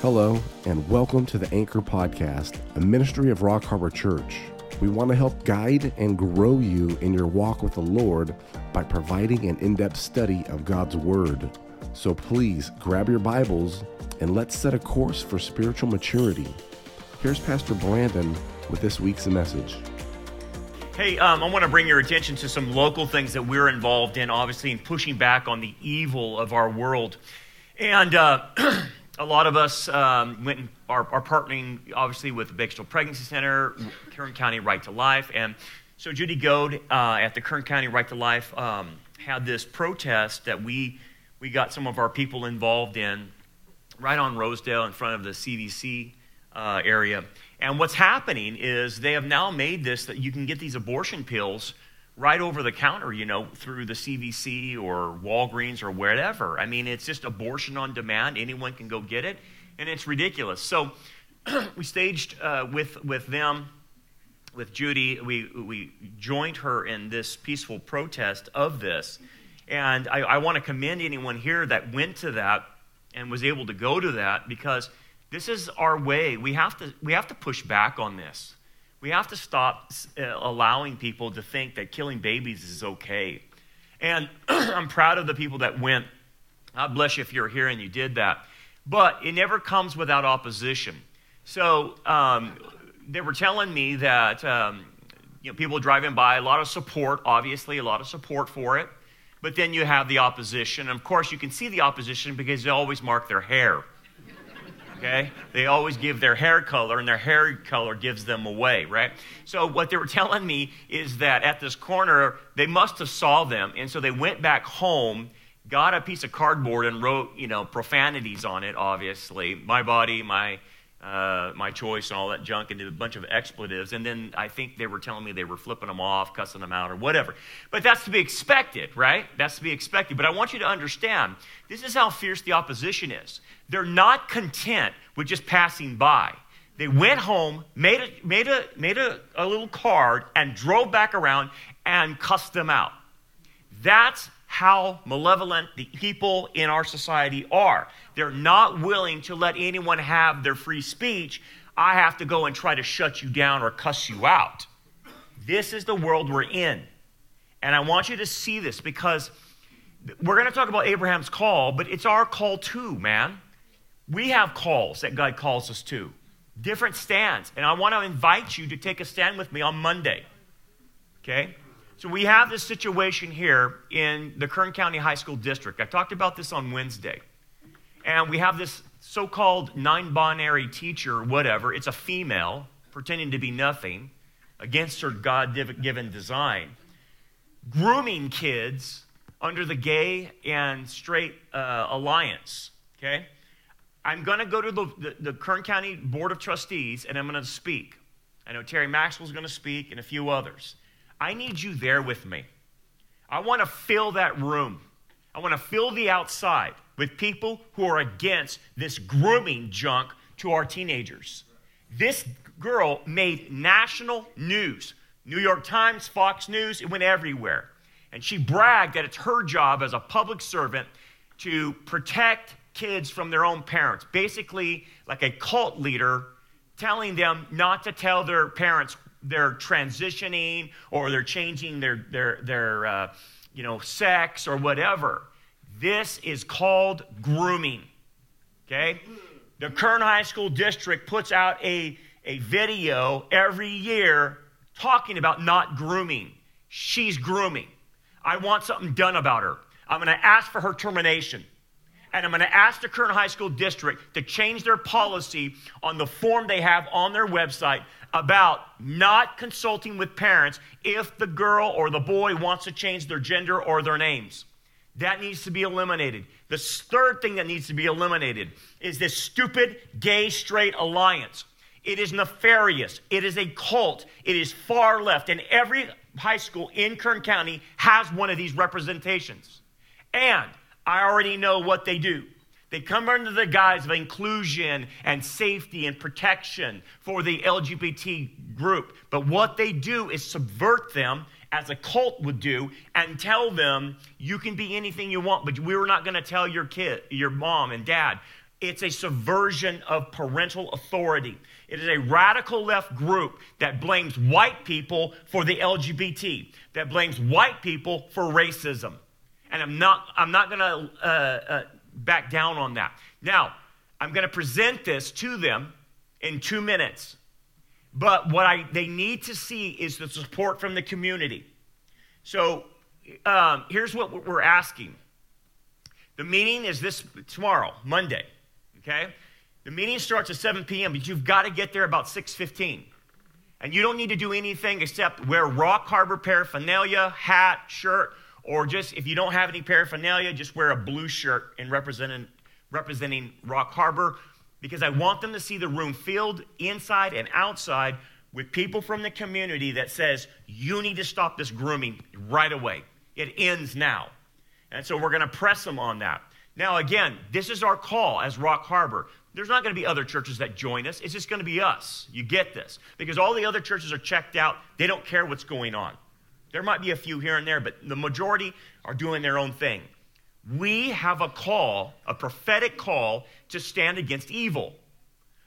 Hello, and welcome to the Anchor Podcast, a ministry of Rock Harbor Church. We want to help guide and grow you in your walk with the Lord by providing an in depth study of God's Word. So please grab your Bibles and let's set a course for spiritual maturity. Here's Pastor Brandon with this week's message. Hey, um, I want to bring your attention to some local things that we're involved in, obviously, in pushing back on the evil of our world. And uh, a lot of us um, went and are, are, partnering, obviously, with the Bakersfield Pregnancy Center, Kern County Right to Life. And so Judy Goad uh, at the Kern County Right to Life um, had this protest that we, we got some of our people involved in right on Rosedale in front of the CVS uh, area. And what's happening is they have now made this that you can get these abortion pills right over the counter, you know, through the CVS or Walgreens or wherever. I mean, it's just abortion on demand. Anyone can go get it, and it's ridiculous. So we staged uh, with, with them, with Judy, we, we joined her in this peaceful protest of this. And I, I want to commend anyone here that went to that and was able to go to that because this is our way. We have to, we have to push back on this. We have to stop uh, allowing people to think that killing babies is okay. And I'm proud of the people that went. God bless you if you're here and you did that. But it never comes without opposition. So um, they were telling me that um, you know, people driving by, a lot of support, obviously, a lot of support for it. But then you have the opposition. And of course, you can see the opposition because they always mark their hair okay? They always give their hair color, and their hair color gives them away, right? So, what they were telling me is that at this corner, they must have saw them, and so they went back home, got a piece of cardboard, and wrote, you know, profanities on it, obviously. My body, my. Uh, my choice and all that junk and did a bunch of expletives. And then I think they were telling me they were flipping them off, cussing them out, or whatever. But that's to be expected, right? That's to be expected. But I want you to understand this is how fierce the opposition is. They're not content with just passing by. They went home, made a, made a, made a, a little card, and drove back around and cussed them out. That's how malevolent the people in our society are. They're not willing to let anyone have their free speech. I have to go and try to shut you down or cuss you out. This is the world we're in. And I want you to see this because we're going to talk about Abraham's call, but it's our call too, man. We have calls that God calls us to, different stands. And I want to invite you to take a stand with me on Monday. Okay? So we have this situation here in the Kern County High School District. I talked about this on Wednesday. And we have this so called non binary teacher, whatever. It's a female pretending to be nothing against her God given design, grooming kids under the gay and straight uh, alliance. Okay? I'm going to go to the, the, the, Kern County Board of Trustees and I'm going to speak. I know Terry Maxwell's going to speak and a few others. I need you there with me. I want to fill that room. I want to fill the outside with people who are against this grooming junk to our teenagers. This girl made national news. New York Times, Fox News, it went everywhere. And she bragged that it's her job as a public servant to protect kids from their own parents. Basically, like a cult leader telling them not to tell their parents they're transitioning or they're changing their, their, their uh, you know, sex or whatever. This is called grooming. Okay? The Kern High School District puts out a, a video every year talking about not grooming. She's grooming. I want something done about her. I'm going to ask for her termination and I'm going to ask the Kern High School District to change their policy on the form they have on their website about not consulting with parents if the girl or the boy wants to change their gender or their names. That needs to be eliminated. The third thing that needs to be eliminated is this stupid gay straight alliance. It is nefarious. It is a cult. It is far left. And every high school in Kern County has one of these representations. And I already know what they do. They come under the guise of inclusion and safety and protection for the LGBT group. But what they do is subvert them as a cult would do and tell them you can be anything you want, but we're not going to tell your kid, your mom and dad It's a subversion of parental authority. It is a radical left group that blames white people for the LGBT, that blames white people for racism. And I'm not, I'm not going to uh, uh, back down on that. Now, I'm going to present this to them in two minutes. But what I, they need to see is the support from the community. So um, here's what we're asking. The meeting is this tomorrow, Monday. Okay? The meeting starts at 7 p.m., but you've got to get there about 6:15. And you don't need to do anything except wear Rock Harbor paraphernalia, hat, shirt, or just if you don't have any paraphernalia, just wear a blue shirt and representing, representing Rock Harbor because I want them to see the room filled inside and outside with people from the community that says, you need to stop this grooming right away. It ends now. And so we're going to press them on that. Now, again, this is our call as Rock Harbor. There's not going to be other churches that join us. It's just going to be us. You get this. Because all the other churches are checked out. They don't care what's going on. There might be a few here and there, but the majority are doing their own thing. We have a call, a prophetic call to stand against evil.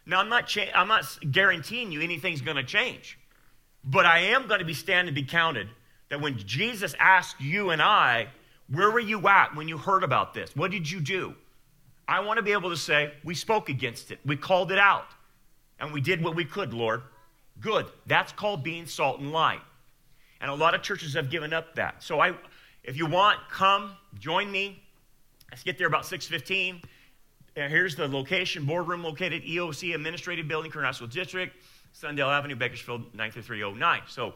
Now, I'm not, cha- I'm not guaranteeing you anything's going to change, but I am going to be standing to be counted that when Jesus asked you and I, where were you at when you heard about this? What did you do? I want to be able to say, we spoke against it, we called it out, and we did what we could, Lord. Good. That's called being salt and light. And a lot of churches have given up that. So I, if you want, come, join me. Let's get there about 615. And here's the location, boardroom located EOC Administrative Building, Kernasville District, Sundale Avenue, Bakersfield, 93309. So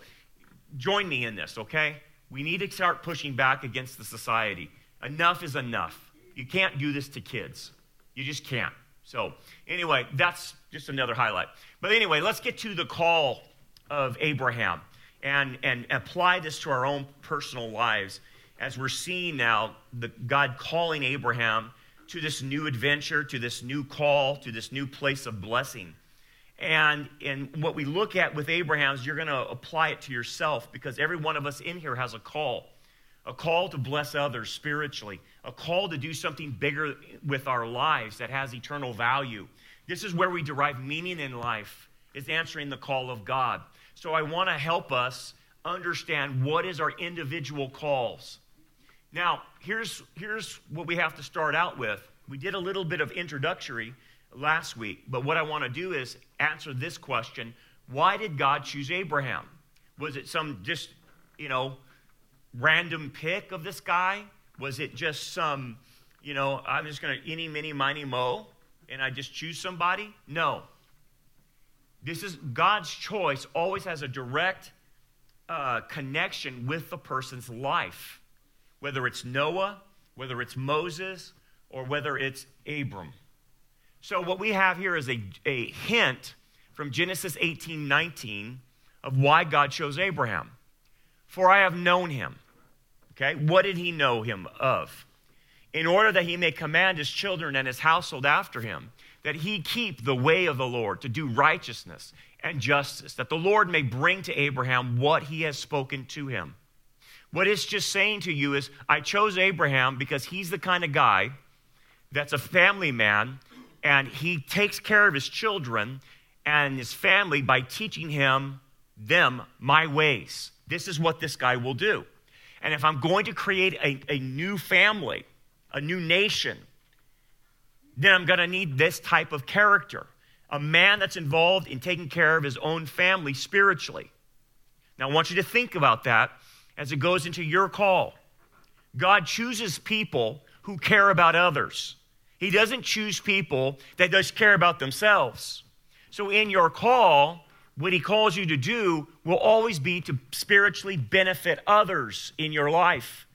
join me in this, okay? We need to start pushing back against the society. Enough is enough. You can't do this to kids. You just can't. So, anyway, that's just another highlight. But anyway, let's get to the call of Abraham and, and apply this to our own personal lives as we're seeing now the, God calling Abraham to this new adventure, to this new call, to this new place of blessing. And, and what we look at with Abraham is you're going to apply it to yourself because every one of us in here has a call a call to bless others spiritually, a call to do something bigger with our lives that has eternal value. This is where we derive meaning in life, is answering the call of God. So I want to help us understand what is our individual calls. Now, here's, here's what we have to start out with. We did a little bit of introductory last week, but what I want to do is answer this question Why did God choose Abraham? Was it some just, you know, random pick of this guy? Was it just some, you know, I'm just going to any, mini, miny, mo, and I just choose somebody? No. This is God's choice, always has a direct uh, connection with the person's life, whether it's Noah, whether it's Moses, or whether it's Abram. So, what we have here is a, a hint from Genesis 18 19 of why God chose Abraham. For I have known him. Okay, what did he know him of? In order that he may command his children and his household after him, that he keep the way of the Lord to do righteousness and justice, that the Lord may bring to Abraham what he has spoken to him. What it's just saying to you is, I chose Abraham because he's the kind of guy that's a family man and he takes care of his children and his family by teaching him them my ways. This is what this guy will do. And if I'm going to create a, a new family, a new nation, then I'm going to need this type of character a man that's involved in taking care of his own family spiritually. Now, I want you to think about that as it goes into your call. God chooses people who care about others. He doesn't choose people that just care about themselves. So, in your call, what he calls you to do will always be to spiritually benefit others in your life.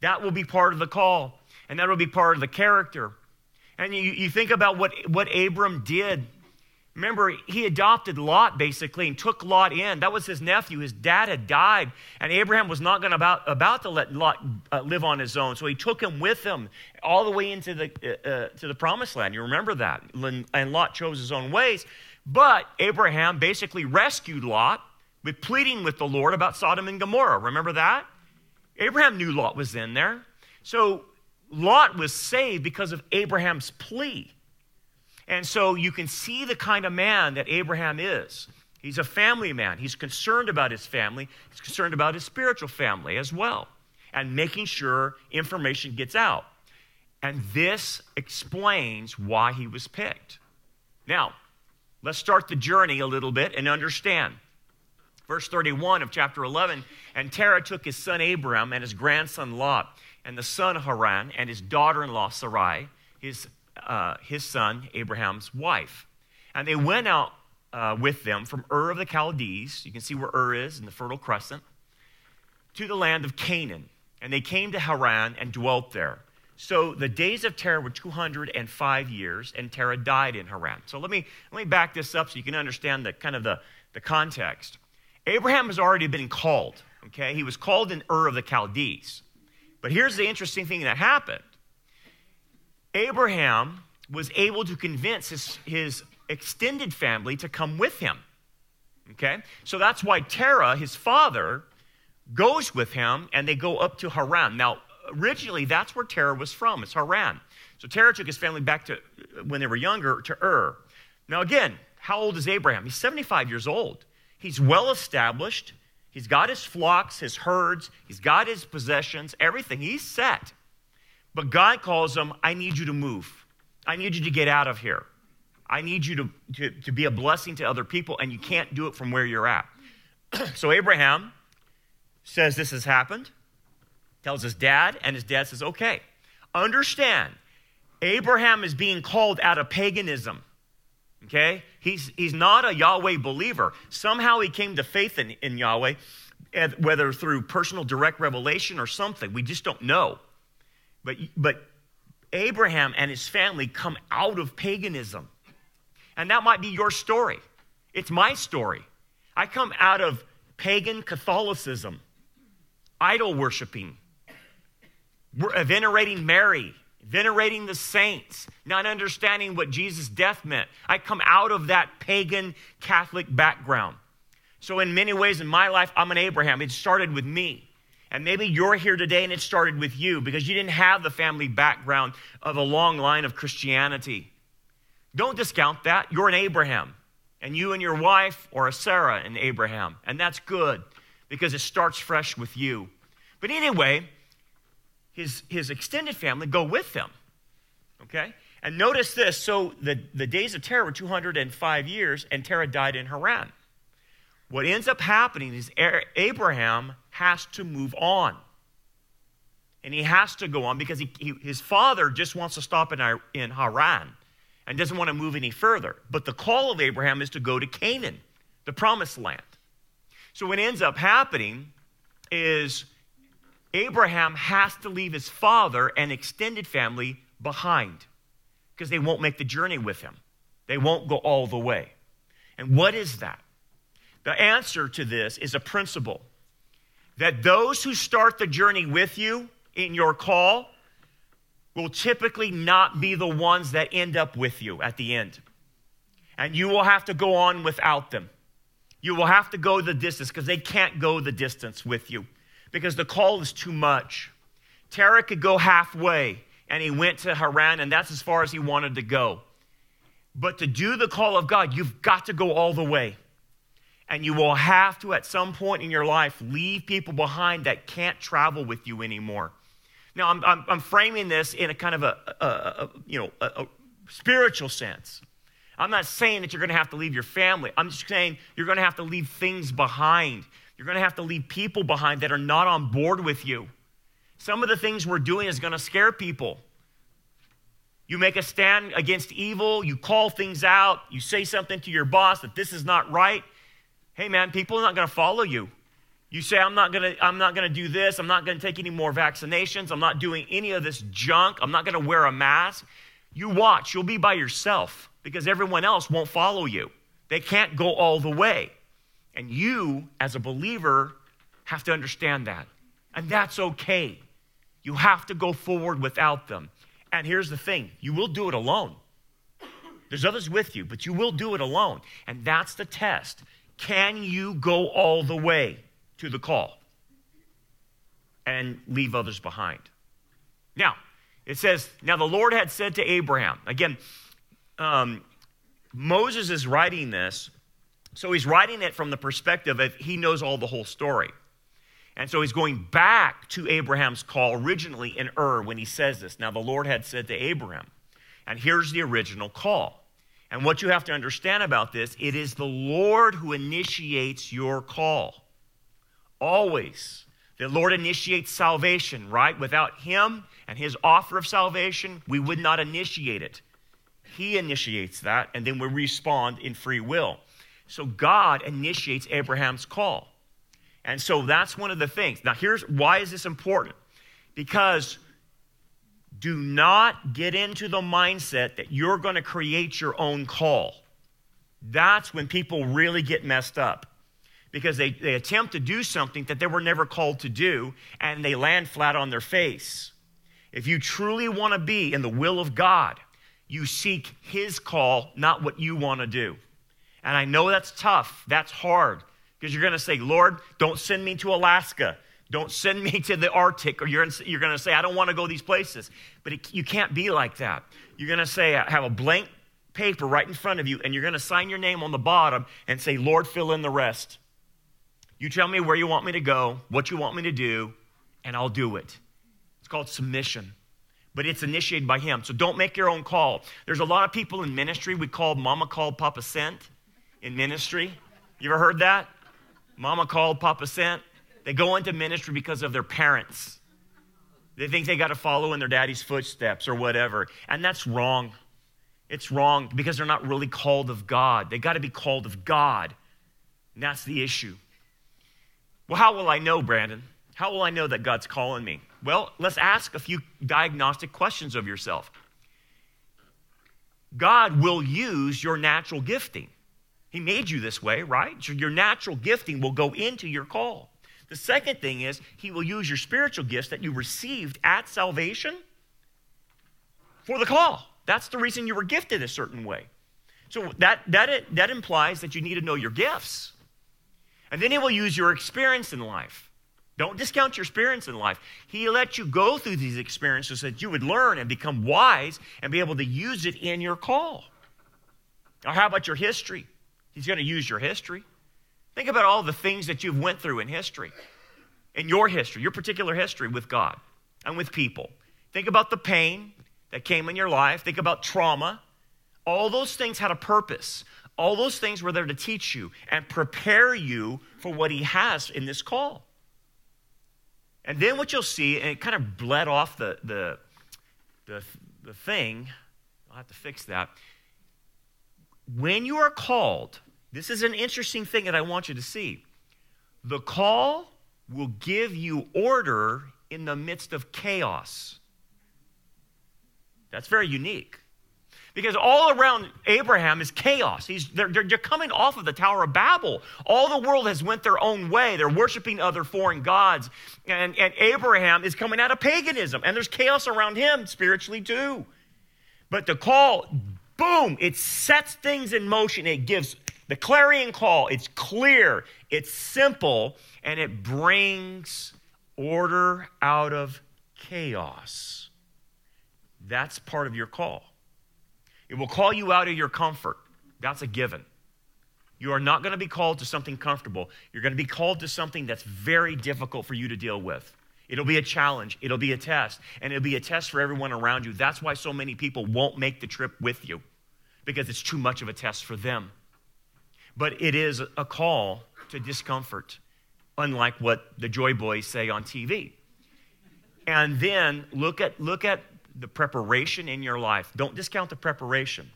That will be part of the call, and that will be part of the character. And you, you think about what, what Abram did. Remember, he adopted Lot basically and took Lot in. That was his nephew. His dad had died, and Abraham was not going about, about to let Lot uh, live on his own. So he took him with him all the way into the, uh, uh, to the promised land. You remember that. And Lot chose his own ways. But Abraham basically rescued Lot with pleading with the Lord about Sodom and Gomorrah. Remember that? Abraham knew Lot was in there. So Lot was saved because of Abraham's plea. And so you can see the kind of man that Abraham is. He's a family man. He's concerned about his family, he's concerned about his spiritual family as well, and making sure information gets out. And this explains why he was picked. Now, let's start the journey a little bit and understand. Verse 31 of chapter 11 And Terah took his son Abram and his grandson Lot, and the son Haran, and his daughter in law Sarai, his, uh, his son Abraham's wife. And they went out uh, with them from Ur of the Chaldees. You can see where Ur is in the Fertile Crescent, to the land of Canaan. And they came to Haran and dwelt there. So the days of Terah were 205 years, and Terah died in Haran. So let me, let me back this up so you can understand the kind of the, the context. Abraham has already been called, okay? He was called in Ur of the Chaldees. But here's the interesting thing that happened Abraham was able to convince his, his extended family to come with him. Okay? So that's why Terah, his father, goes with him and they go up to Haran. Now, originally, that's where Terah was from. It's Haran. So Terah took his family back to, when they were younger, to Ur. Now, again, how old is Abraham? He's 75 years old. He's well established. He's got his flocks, his herds, he's got his possessions, everything. He's set. But God calls him, I need you to move. I need you to get out of here. I need you to, to, to be a blessing to other people, and you can't do it from where you're at. so Abraham says this has happened, tells his dad, and his dad says, okay. Understand, Abraham is being called out of paganism. Okay? He's, he's not a Yahweh believer. Somehow he came to faith in, in Yahweh, eh, whether through personal direct revelation or something. We just don't know. But, but Abraham and his family come out of paganism. And that might be your story. It's my story. I come out of pagan Catholicism, idol worshiping, venerating Mary, venerating the saints, not understanding what Jesus' death meant. I come out of that pagan Catholic background. So, in many ways in my life, I'm an Abraham. It started with me. And maybe you're here today and it started with you because you didn't have the family background of a long line of Christianity. Don't discount that. You're an Abraham. And you and your wife or a Sarah and Abraham. And that's good because it starts fresh with you. But anyway, his, his extended family go with them. Okay? And notice this. So the, the days of Terah were 205 years, and Terah died in Haran. What ends up happening is Abraham has to move on. And he has to go on because he, he, his father just wants to stop in, in Haran and doesn't want to move any further. But the call of Abraham is to go to Canaan, the promised land. So what ends up happening is Abraham has to leave his father and extended family behind because they won't make the journey with him. They won't go all the way. And what is that? The answer to this is a principle that those who start the journey with you in your call will typically not be the ones that end up with you at the end. And you will have to go on without them. You will have to go the distance because they can't go the distance with you because the call is too much. Terah could go halfway and he went to Haran, and that's as far as he wanted to go. But to do the call of God, you've got to go all the way. And you will have to, at some point in your life, leave people behind that can't travel with you anymore. Now, I'm, I'm, I'm framing this in a kind of a, a, a you know, a, a spiritual sense. I'm not saying that you're going to have to leave your family. I'm just saying you're going to have to leave things behind. You're going to have to leave people behind that are not on board with you. Some of the things we're doing is going to scare people. You make a stand against evil, you call things out, you say something to your boss that this is not right. Hey man, people are not going to follow you. You say, I'm not gonna, I'm not gonna do this, I'm not gonna take any more vaccinations, I'm not doing any of this junk, I'm not gonna wear a mask. You watch, you'll be by yourself because everyone else won't follow you. They can't go all the way. And you, as a believer, have to understand that. And that's okay. You have to go forward without them. And here's the thing you will do it alone. There's others with you, but you will do it alone. And that's the test. Can you go all the way? to the call and leave others behind. Now, it says, Now the Lord had said to Abraham, again, um, Moses is writing this, so he's writing it from the perspective of he knows all the whole story. And so he's going back to Abraham's call originally in Ur when he says this. Now, the Lord had said to Abraham, and here's the original call. And what you have to understand about this, it is the Lord who initiates your call. Always. The Lord initiates salvation, right? Without Him and His offer of salvation, we would not initiate it. He initiates that, and then we respond in free will. So God initiates Abraham's call. And so that's one of the things. Now, here's why is this important? Because do not get into the mindset that you're going to create your own call. That's when people really get messed up because they, they attempt to do something that they were never called to do and they land flat on their face. If you truly want to be in the will of God, you seek His call, not what you want to do. And I know that's tough, that's hard, because you're going to say, Lord, don't send me to Alaska. Don't send me to the Arctic, or you're, you're going to say, I don't want to go these places. But it, you can't be like that. You're going to say, I have a blank paper right in front of you, and you're going to sign your name on the bottom and say, Lord, fill in the rest. You tell me where you want me to go, what you want me to do, and I'll do it. It's called submission but it's initiated by him. So don't make your own call. There's a lot of people in ministry we call mama called, papa sent in ministry. You ever heard that? Mama called, papa sent. They go into ministry because of their parents. They think they got to follow in their daddy's footsteps or whatever. And that's wrong. It's wrong because they're not really called of God. They got to be called of God. And that's the issue. Well, how will I know, Brandon? How will I know that God's calling me? Well, let's ask a few diagnostic questions of yourself. God will use your natural gifting. He made you this way, right? Your natural gifting will go into your call. The second thing is, He will use your spiritual gifts that you received at salvation for the call. That's the reason you were gifted a certain way. So that, that, that implies that you need to know your gifts. And then He will use your experience in life. Don't discount your experience in life. He let you go through these experiences so that you would learn and become wise and be able to use it in your call. Or how about your history? He's going to use your history. Think about all the things that you've went through in history. In your history, your particular history with God and with people. Think about the pain that came in your life. Think about trauma. All those things had a purpose. All those things were there to teach you and prepare you for what he has in this call. And then what you'll see, and it kind of bled off the, the, the, the thing, I'll have to fix that. When you are called, this is an interesting thing that I want you to see. The call will give you order in the midst of chaos. That's very unique. Because all around Abraham is chaos. He's, they're, they're, they're coming off of the Tower of Babel. All the world has went their own way. They're worshiping other foreign gods. And, and Abraham is coming out of paganism. And there's chaos around him spiritually too. But the call, boom, it sets things in motion. It gives the clarion call. It's clear, it's simple, and it brings order out of chaos. That's part of your call. It will call you out of your comfort. That's a given. You are not going to be called to something comfortable. You're going to be called to something that's very difficult for you to deal with. It'll be a challenge, it'll be a test, and it'll be a test for everyone around you. That's why so many people won't make the trip with you because it's too much of a test for them. But it is a call to discomfort, unlike what the Joy Boys say on TV. And then look at, look at the preparation in your life. Don't discount the preparation.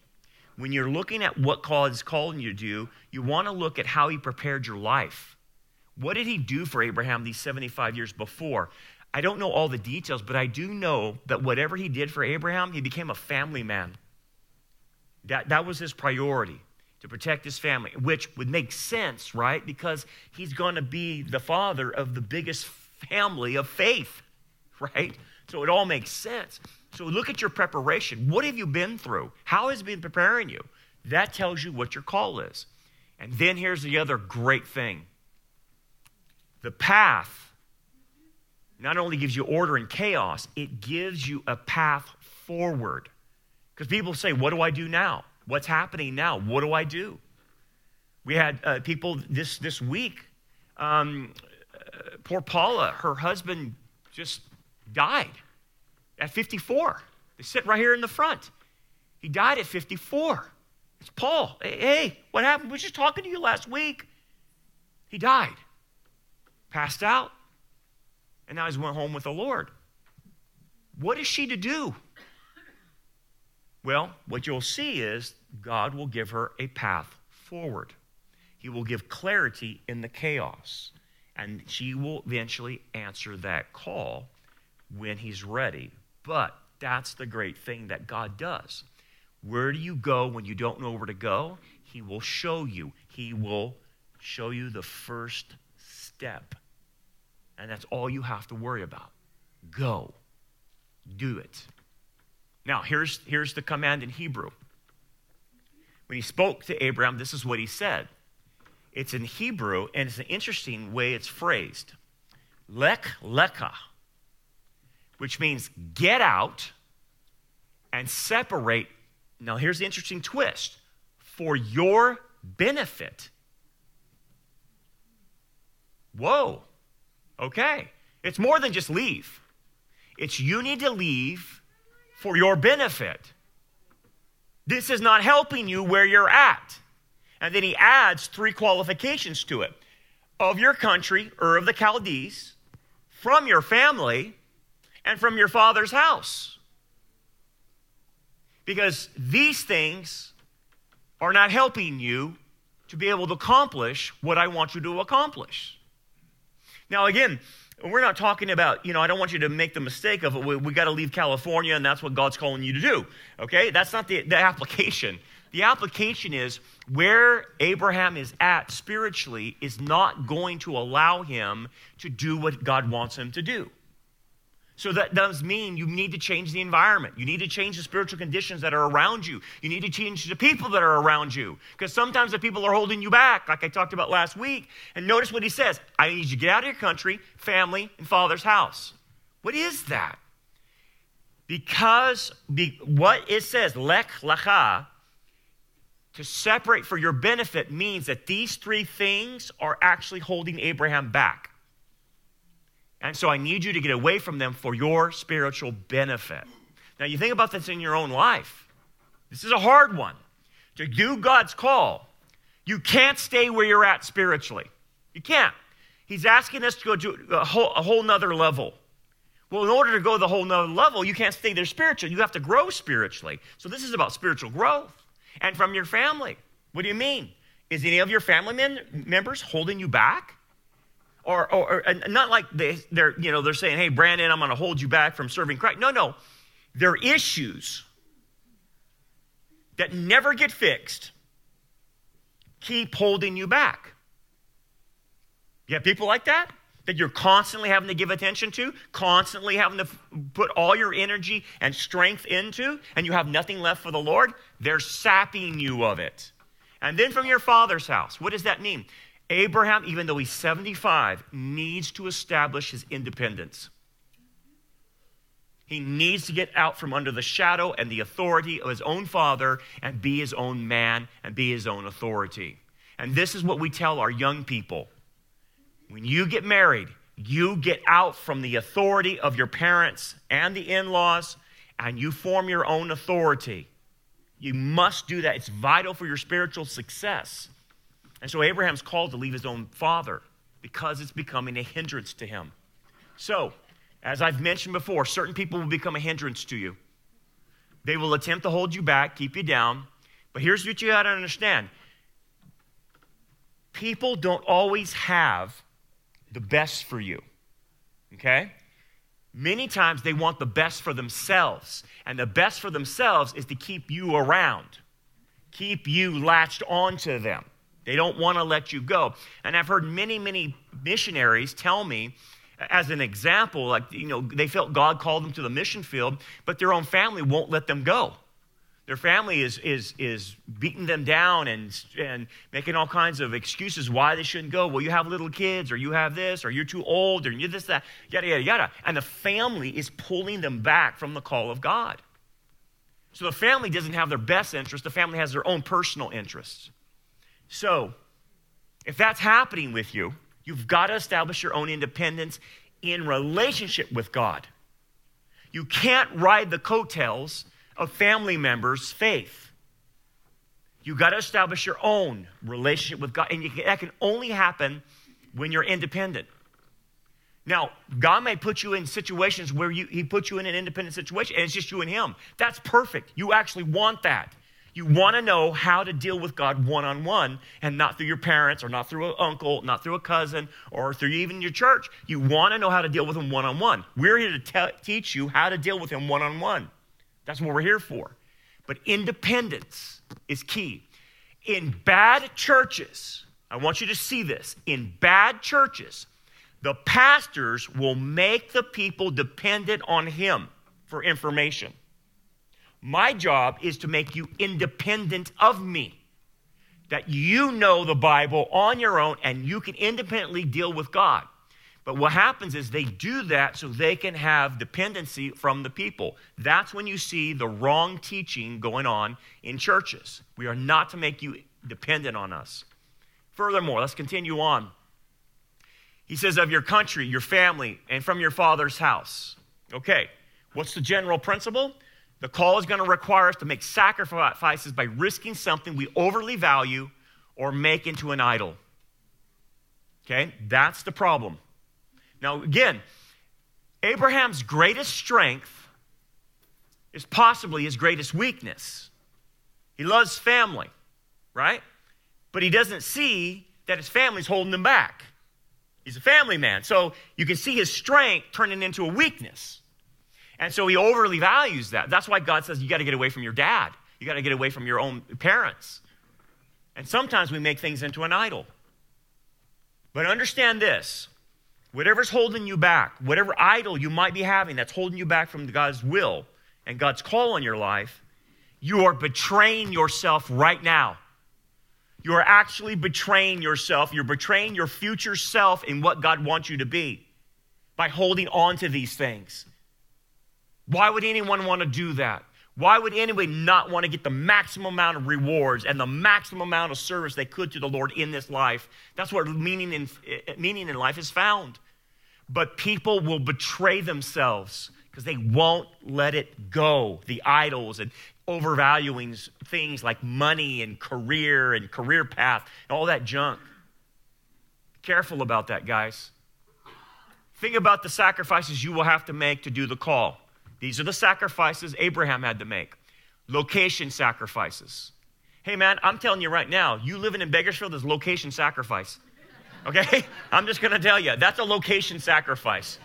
When you're looking at what God is calling you to do, you want to look at how He prepared your life. What did He do for Abraham these 75 years before? I don't know all the details, but I do know that whatever He did for Abraham, he became a family man. That, that was his priority to protect his family, which would make sense, right? Because he's going to be the father of the biggest family of faith, right? So it all makes sense. So look at your preparation. What have you been through? How has been preparing you? That tells you what your call is. And then here's the other great thing the path not only gives you order and chaos, it gives you a path forward. Because people say, What do I do now? What's happening now? What do I do? We had uh, people this, this week. Um, uh, poor Paula, her husband just died at 54. They sit right here in the front. He died at 54. It's Paul. Hey, hey, what happened? We were just talking to you last week. He died, passed out, and now he's went home with the Lord. What is she to do? Well, what you'll see is God will give her a path forward. He will give clarity in the chaos, and she will eventually answer that call when he's ready. But that's the great thing that God does. Where do you go when you don't know where to go? He will show you. He will show you the first step. And that's all you have to worry about. Go. Do it. Now, here's, here's the command in Hebrew. When he spoke to Abraham, this is what he said. It's in Hebrew, and it's an interesting way it's phrased. Lek leka, which means get out and separate. Now, here's the interesting twist for your benefit. Whoa. Okay. It's more than just leave. It's you need to leave for your benefit. This is not helping you where you're at. And then he adds three qualifications to it of your country, or of the Chaldees, from your family, and from your father's house. Because these things are not helping you to be able to accomplish what I want you to accomplish. Now, again, we're not talking about, you know, I don't want you to make the mistake of we, we got to leave California and that's what God's calling you to do. Okay? That's not the, the application. The application is where Abraham is at spiritually is not going to allow him to do what God wants him to do. So that does mean you need to change the environment. You need to change the spiritual conditions that are around you. You need to change the people that are around you. Because sometimes the people are holding you back, like I talked about last week. And notice what he says I need you to get out of your country, family, and father's house. What is that? Because be, what it says, lek lacha, to separate for your benefit means that these three things are actually holding Abraham back. And so I need you to get away from them for your spiritual benefit. Now, you think about this in your own life. This is a hard one. To do God's call, you can't stay where you're at spiritually. You can't. He's asking us to go to a whole, a whole nother level. Well, in order to go to the whole nother level, you can't stay there spiritually. You have to grow spiritually. So this is about spiritual growth. And from your family. What do you mean? Is any of your family men, members holding you back? Or, or, or not like they, they're, you know, they're saying, hey, Brandon, I'm going to hold you back from serving Christ. No, no. They're issues that never get fixed, keep holding you back. You have people like that? That you're constantly having to give attention to, constantly having to put all your energy and strength into, and you have nothing left for the Lord? They're sapping you of it. And then from your father's house, what does that mean? Abraham, even though he's 75, needs to establish his independence. He needs to get out from under the shadow and the authority of his own father and be his own man and be his own authority. And this is what we tell our young people. When you get married, you get out from the authority of your parents and the in laws and you form your own authority. You must do that. It's vital for your spiritual success. And so Abraham's called to leave his own father because it's becoming a hindrance to him. So, as I've mentioned before, certain people will become a hindrance to you. They will attempt to hold you back, keep you down. But here's what you got to understand people don't always have the best for you. Okay? Many times they want the best for themselves. And the best for themselves is to keep you around, keep you latched onto them. They don't want to let you go. And I've heard many, many missionaries tell me, as an example, like, you know, they felt God called them to the mission field, but their own family won't let them go. Their family is, is, is beating them down and, and making all kinds of excuses why they shouldn't go. Well, you have little kids, or you have this, or you're too old, or you're this, that, yada, yada, yada. And the family is pulling them back from the call of God. So the family doesn't have their best interest, the family has their own personal interests. So, if that's happening with you, you've got to establish your own independence in relationship with God. You can't ride the coattails of family members' faith. You got to establish your own relationship with God, and can, that can only happen when you're independent. Now, God may put you in situations where you, He puts you in an independent situation, and it's just you and Him. That's perfect. You actually want that. You want to know how to deal with God one on one and not through your parents or not through an uncle, not through a cousin or through even your church. You want to know how to deal with Him one on one. We're here to te- teach you how to deal with Him one on one. That's what we're here for. But independence is key. In bad churches, I want you to see this. In bad churches, the pastors will make the people dependent on Him for information. My job is to make you independent of me, that you know the Bible on your own and you can independently deal with God. But what happens is they do that so they can have dependency from the people. That's when you see the wrong teaching going on in churches. We are not to make you dependent on us. Furthermore, let's continue on. He says, of your country, your family, and from your father's house. Okay, what's the general principle? The call is going to require us to make sacrifices by risking something we overly value or make into an idol. Okay, that's the problem. Now, again, Abraham's greatest strength is possibly his greatest weakness. He loves family, right? But he doesn't see that his family's holding him back. He's a family man. So you can see his strength turning into a weakness. And so he overly values that. That's why God says you got to get away from your dad. You got to get away from your own parents. And sometimes we make things into an idol. But understand this whatever's holding you back, whatever idol you might be having that's holding you back from God's will and God's call on your life, you are betraying yourself right now. You are actually betraying yourself. You're betraying your future self in what God wants you to be by holding on to these things. Why would anyone want to do that? Why would anybody not want to get the maximum amount of rewards and the maximum amount of service they could to the Lord in this life? That's where meaning in, eh, meaning in life is found. But people will betray themselves because they won't let it go. The idols and overvaluing things like money and career and career path and all that junk. Careful about that, guys. Think about the sacrifices you will have to make to do the call. These are the sacrifices Abraham had to make location sacrifices. Hey, man, I'm telling you right now, you living in Bakersfield is location sacrifice. Okay? I'm just going to tell you, that's a location sacrifice.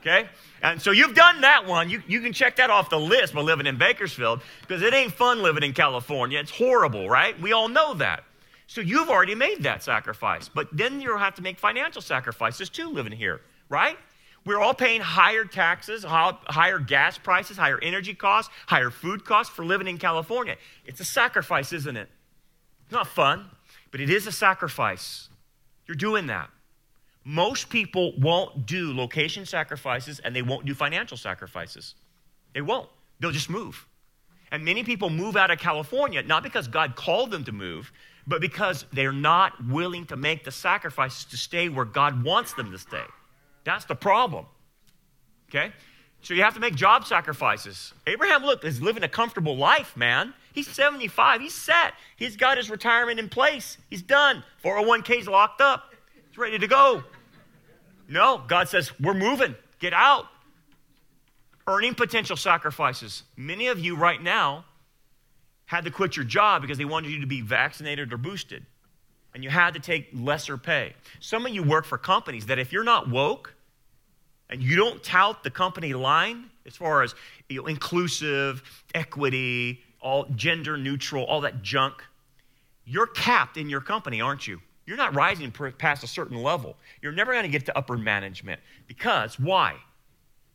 Okay? And so you've done that one. You, you can check that off the list by living in Bakersfield because it ain't fun living in California. It's horrible, right? We all know that. So you've already made that sacrifice. But then you'll have to make financial sacrifices too living here, right? We're all paying higher taxes, higher gas prices, higher energy costs, higher food costs for living in California. It's a sacrifice, isn't it? It's not fun, but it is a sacrifice. You're doing that. Most people won't do location sacrifices and they won't do financial sacrifices. They won't. They'll just move. And many people move out of California not because God called them to move, but because they're not willing to make the sacrifices to stay where God wants them to stay. That's the problem. Okay? So you have to make job sacrifices. Abraham, look, is living a comfortable life, man. He's 75. He's set. He's got his retirement in place. He's done. 401k's locked up. He's ready to go. No, God says, we're moving. Get out. Earning potential sacrifices. Many of you right now had to quit your job because they wanted you to be vaccinated or boosted and you had to take lesser pay. Some of you work for companies that if you're not woke and you don't tout the company line as far as you know, inclusive, equity, all gender neutral, all that junk, you're capped in your company, aren't you? You're not rising past a certain level. You're never going to get to upper management because why?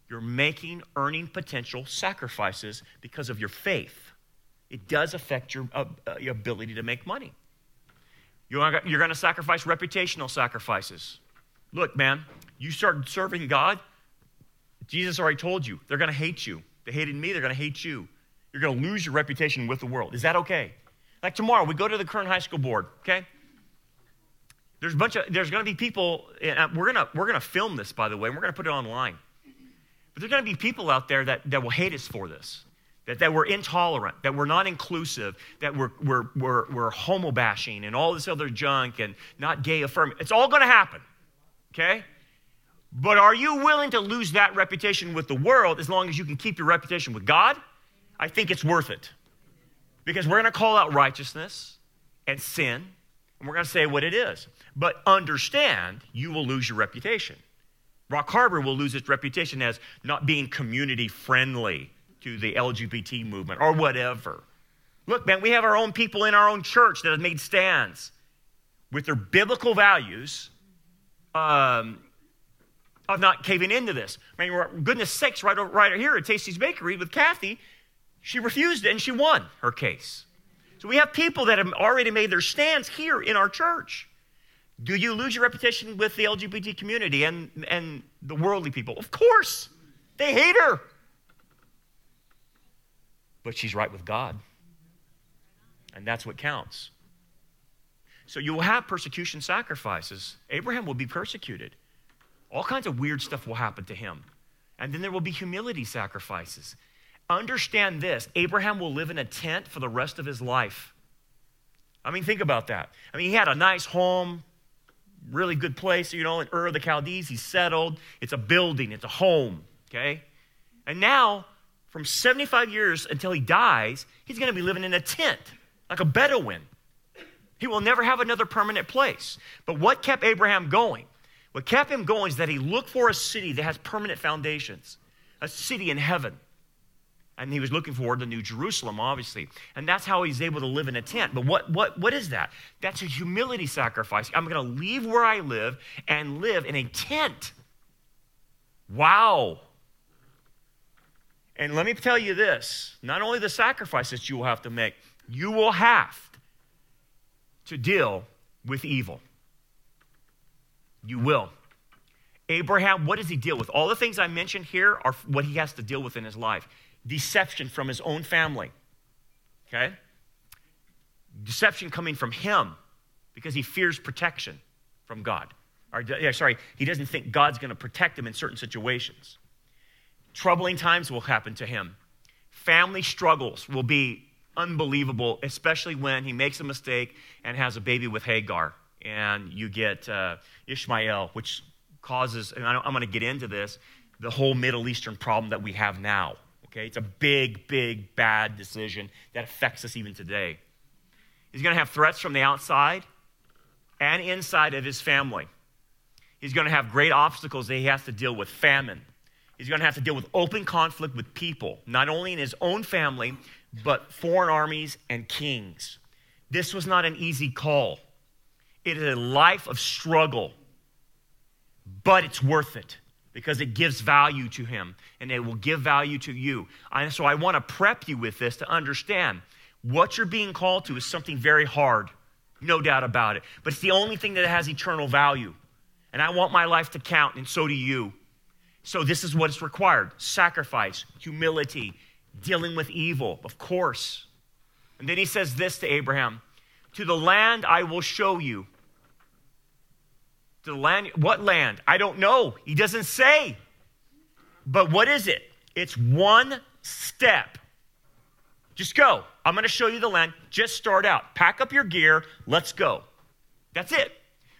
You're making earning potential sacrifices because of your faith. It does affect your, uh, uh, your ability to make money. You're going to sacrifice reputational sacrifices. Look, man, you start serving God, Jesus already told you, they're going to hate you. They hated me, they're going to hate you. You're going to lose your reputation with the world. Is that okay? Like tomorrow, we go to the Kern High School board, okay? There's a bunch of there's going to be people. And uh, we're gonna we're gonna film this, by the way. And we're going to put it online. But there's going to be people out there that, that will hate us for this, that, that we're intolerant, that we're not inclusive, that we're, we're, we're, we're homo bashing and all this other junk and not gay affirming. It's all going to happen, okay? But are you willing to lose that reputation with the world as long as you can keep your reputation with God? I think it's worth it. Because we're going to call out righteousness and sin, and we're going to say what it is. But understand, you will lose your reputation. Rock Harbor will lose its reputation as not being community friendly to the LGBT movement or whatever. Look, man, we have our own people in our own church that have made stands with their biblical values um, of not caving into this. I mean, goodness sakes, right, right here at Tastries Bakery with Kathy, she refused it and she won her case. So we have people that have already made their stands here in our church. Do you lose your reputation with the LGBT community and, and the worldly people? Of course. They hate her. But she's right with God. And that's what counts. So you will have persecution sacrifices. Abraham will be persecuted. All kinds of weird stuff will happen to him. And then there will be humility sacrifices. Understand this Abraham will live in a tent for the rest of his life. I mean, think about that. I mean, he had a nice home, really good place, you know, in Ur of the Chaldees. He's settled. It's a building, it's a home, okay? And now, from 75 years until he dies, he's going to be living in a tent, like a Bedouin. He will never have another permanent place. But what kept Abraham going? What kept him going is that he looked for a city that has permanent foundations, a city in heaven. And he was looking for the New Jerusalem, obviously. And that's how he's able to live in a tent. But what, what, what is that? That's a humility sacrifice. I'm going to leave where I live and live in a tent. Wow. And let me tell you this not only the sacrifices you will have to make, you will have to deal with evil. You will. Abraham, what does he deal with? All the things I mentioned here are what he has to deal with in his life deception from his own family. Okay? Deception coming from him because he fears protection from God. Or, yeah, sorry, he doesn't think God's going to protect him in certain situations. Troubling times will happen to him. Family struggles will be unbelievable, especially when he makes a mistake and has a baby with Hagar. And you get uh, Ishmael, which causes, and I'm going to get into this, the whole Middle Eastern problem that we have now. Okay, it's a big, big, bad decision that affects us even today. He's going to have threats from the outside and inside of his family. He's going to have great obstacles that he has to deal with famine. He's going to have to deal with open conflict with people, not only in his own family, but foreign armies and kings. This was not an easy call. It is a life of struggle, but it's worth it because it gives value to him and it will give value to you. And so I want to prep you with this to understand what you're being called to is something very hard, no doubt about it. But it's the only thing that has eternal value. And I want my life to count, and so do you. So this is what is required sacrifice, humility, dealing with evil, of course. And then he says this to Abraham To the land I will show you to the land. What land? I don't know. He doesn't say. But what is it? It's one step. Just go. I'm going to show you the land. Just start out. Pack up your gear. Let's go. That's it.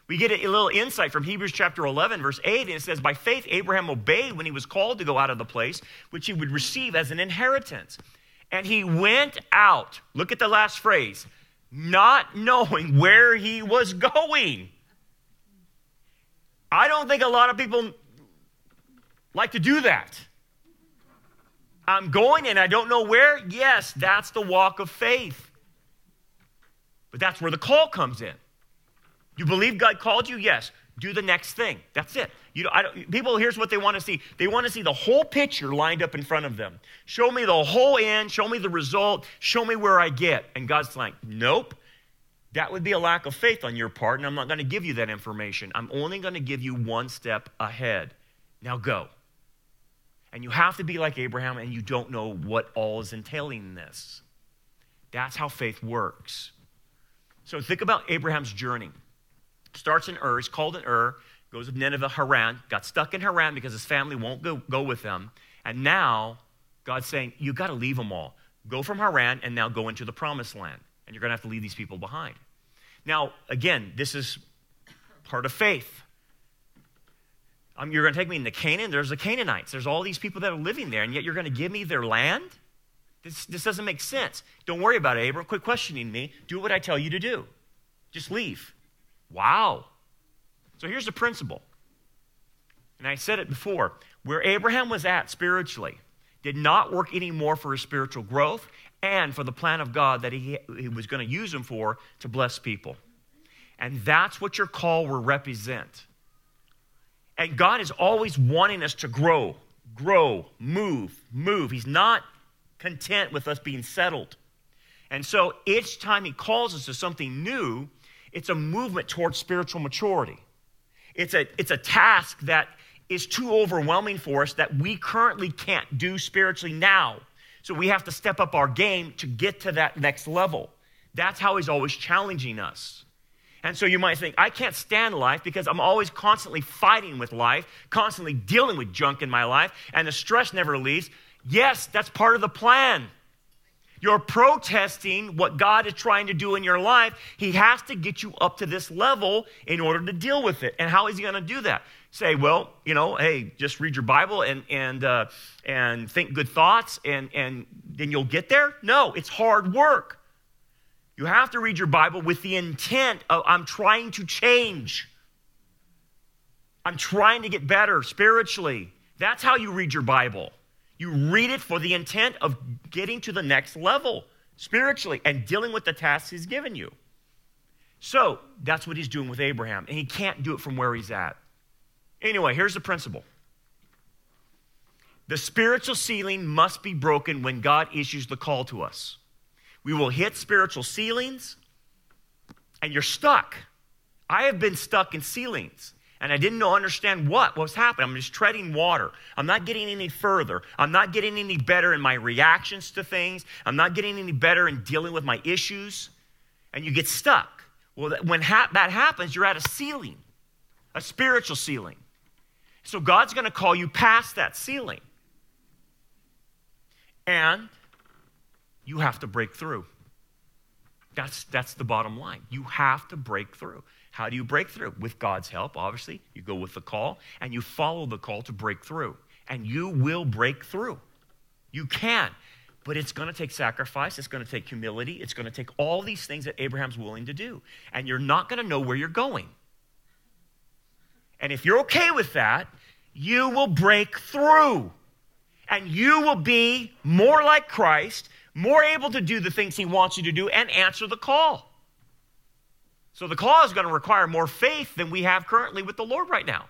We get a little insight from Hebrews chapter 11, verse 8, and it says, By faith, Abraham obeyed when he was called to go out of the place which he would receive as an inheritance. And he went out. Look at the last phrase not knowing where he was going. I don't think a lot of people like to do that. I'm going and I don't know where. Yes, that's the walk of faith. But that's where the call comes in. You believe God called you? Yes. Do the next thing. That's it. You know, I don't, people, here's what they want to see. They want to see the whole picture lined up in front of them. Show me the whole end. Show me the result. Show me where I get. And God's like, nope. That would be a lack of faith on your part, and I'm not going to give you that information. I'm only going to give you one step ahead. Now go. And you have to be like Abraham, and you don't know what all is entailing this. That's how faith works. So think about Abraham's journey. Starts in Ur, he's called in Ur, goes to Nineveh, Haran, got stuck in Haran because his family won't go, go with him. And now God's saying, You got to leave them all. Go from Haran and now go into the promised land. And you're going to have to leave these people behind. Now, again, this is part of faith. Um, you're going to take me into Canaan. There's the Canaanites. There's all these people that are living there, and yet you're going to give me their land? This, this doesn't make sense. Don't worry about it, Abram. Quit questioning me. Do what I tell you to do. Just leave. Wow. So here's the principle. And I said it before where Abraham was at spiritually did not work anymore for his spiritual growth and for the plan of God that he, he was going to use him for to bless people. And that's what your call will represent. And God is always wanting us to grow, grow, move, move. He's not content with us being settled. And so each time He calls us to something new, it's a movement towards spiritual maturity. It's a, it's a task that is too overwhelming for us that we currently can't do spiritually now. So we have to step up our game to get to that next level. That's how He's always challenging us. And so you might think, I can't stand life because I'm always constantly fighting with life, constantly dealing with junk in my life, and the stress never leaves. Yes, that's part of the plan. You're protesting what God is trying to do in your life. He has to get you up to this level in order to deal with it. And how is he going to do that? Say, well, you know, hey, just read your Bible and and uh, and think good thoughts, and and then you'll get there. No, it's hard work. You have to read your Bible with the intent of, I'm trying to change. I'm trying to get better spiritually. That's how you read your Bible. You read it for the intent of getting to the next level spiritually and dealing with the tasks he's given you. So that's what he's doing with Abraham, and he can't do it from where he's at. Anyway, here's the principle the spiritual ceiling must be broken when God issues the call to us. We will hit spiritual ceilings, and you're stuck. I have been stuck in ceilings, and I didn't understand what, was happening. I'm just treading water. I'm not getting any further. I'm not getting any better in my reactions to things. I'm not getting any better in dealing with my issues, and you get stuck. Well, when ha- that happens, you're at a ceiling, a spiritual ceiling. So God's going to call you past that ceiling. And you have to break through. That's, that's the bottom line. You have to break through. How do you break through? With God's help, obviously. You go with the call and you follow the call to break through. And you will break through. You can. But it's going to take sacrifice. It's going to take humility. It's going to take all these things that Abraham's willing to do. And you're not going to know where you're going. And if you're okay with that, you will break through. And you will be more like Christ more able to do the things He wants you to do and answer the call. So the call is going to require more faith than we have currently with the Lord right now.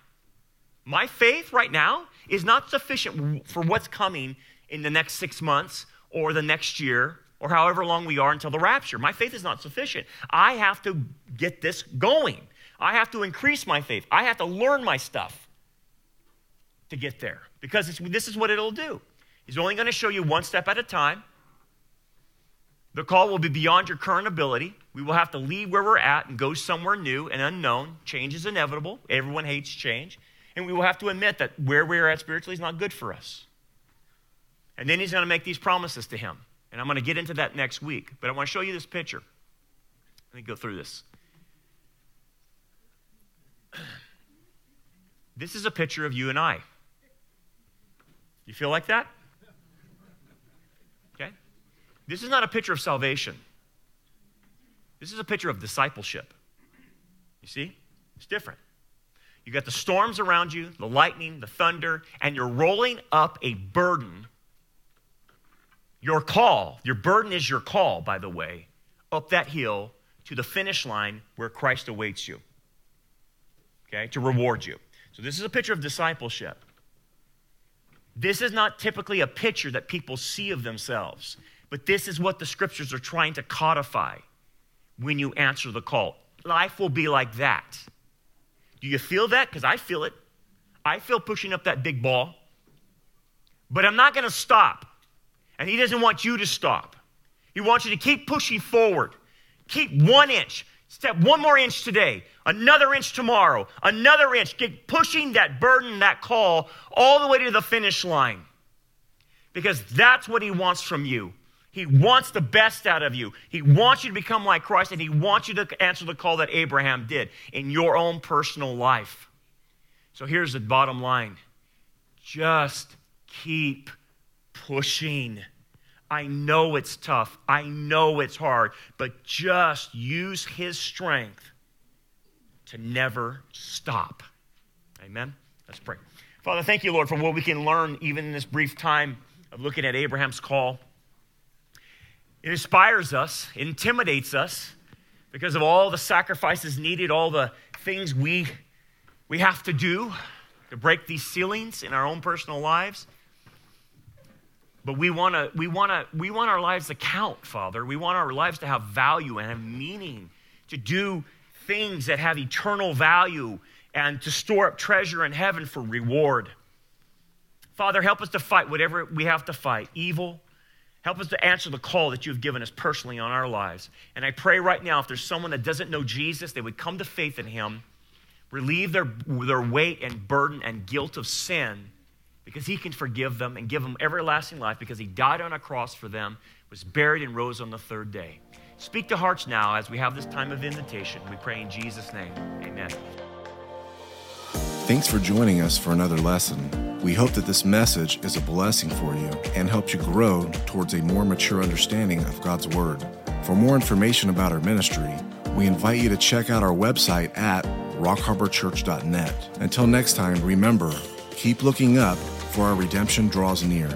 My faith right now is not sufficient for what's coming in the next six months or the next year or however long we are until the rapture. My faith is not sufficient. I have to get this going. I have to increase my faith. I have to learn my stuff to get there because this is what it'll do. He's only going to show you one step at a time. The call will be beyond your current ability. We will have to leave where we're at and go somewhere new and unknown. Change is inevitable. Everyone hates change. And we will have to admit that where we're at spiritually is not good for us. And then he's going to make these promises to him. And I'm going to get into that next week. But I want to show you this picture. Let me go through this. This is a picture of you and I. You feel like that? Okay? This is not a picture of salvation. This is a picture of discipleship. You see? It's different. You got the storms around you, the lightning, the thunder, and you're rolling up a burden. Your call, your burden is your call, by the way, up that hill to the finish line where Christ awaits you. Okay? To reward you. So this is a picture of discipleship. This is not typically a picture that people see of themselves. But this is what the scriptures are trying to codify when you answer the call. Life will be like that. Do you feel that? Because I feel it. I feel pushing up that big ball. but I'm not going to stop. And He doesn't want you to stop. He wants you to keep pushing forward. Keep one inch. Step one more inch today, another inch tomorrow, another inch. Get pushing that burden, that call, all the way to the finish line. Because that's what He wants from you. He wants the best out of you. He wants you to become like Christ, and He wants you to answer the call that Abraham did in your own personal life. So here's the bottom line just keep pushing. I know it's tough. I know it's hard, but just use His strength to never stop. Amen? Let's pray. Father, thank you, Lord, for what we can learn even in this brief time of looking at Abraham's call. It inspires us, intimidates us because of all the sacrifices needed, all the things we, we have to do to break these ceilings in our own personal lives. But we want to we want to we want our lives to count, Father. We want our lives to have value and have meaning, to do things that have eternal value and to store up treasure in heaven for reward. Father, help us to fight whatever we have to fight, evil. Help us to answer the call that you've given us personally on our lives. And I pray right now, if there's someone that doesn't know Jesus, they would come to faith in him, relieve their, their weight and burden and guilt of sin because he can forgive them and give them everlasting life because he died on a cross for them, was buried, and rose on the third day. Speak to hearts now as we have this time of invitation. We pray in Jesus' name. Amen. Thanks for joining us for another lesson. We hope that this message is a blessing for you and helps you grow towards a more mature understanding of God's Word. For more information about our ministry, we invite you to check out our website at rockharborchurch.net. Until next time, remember, keep looking up for our redemption draws near.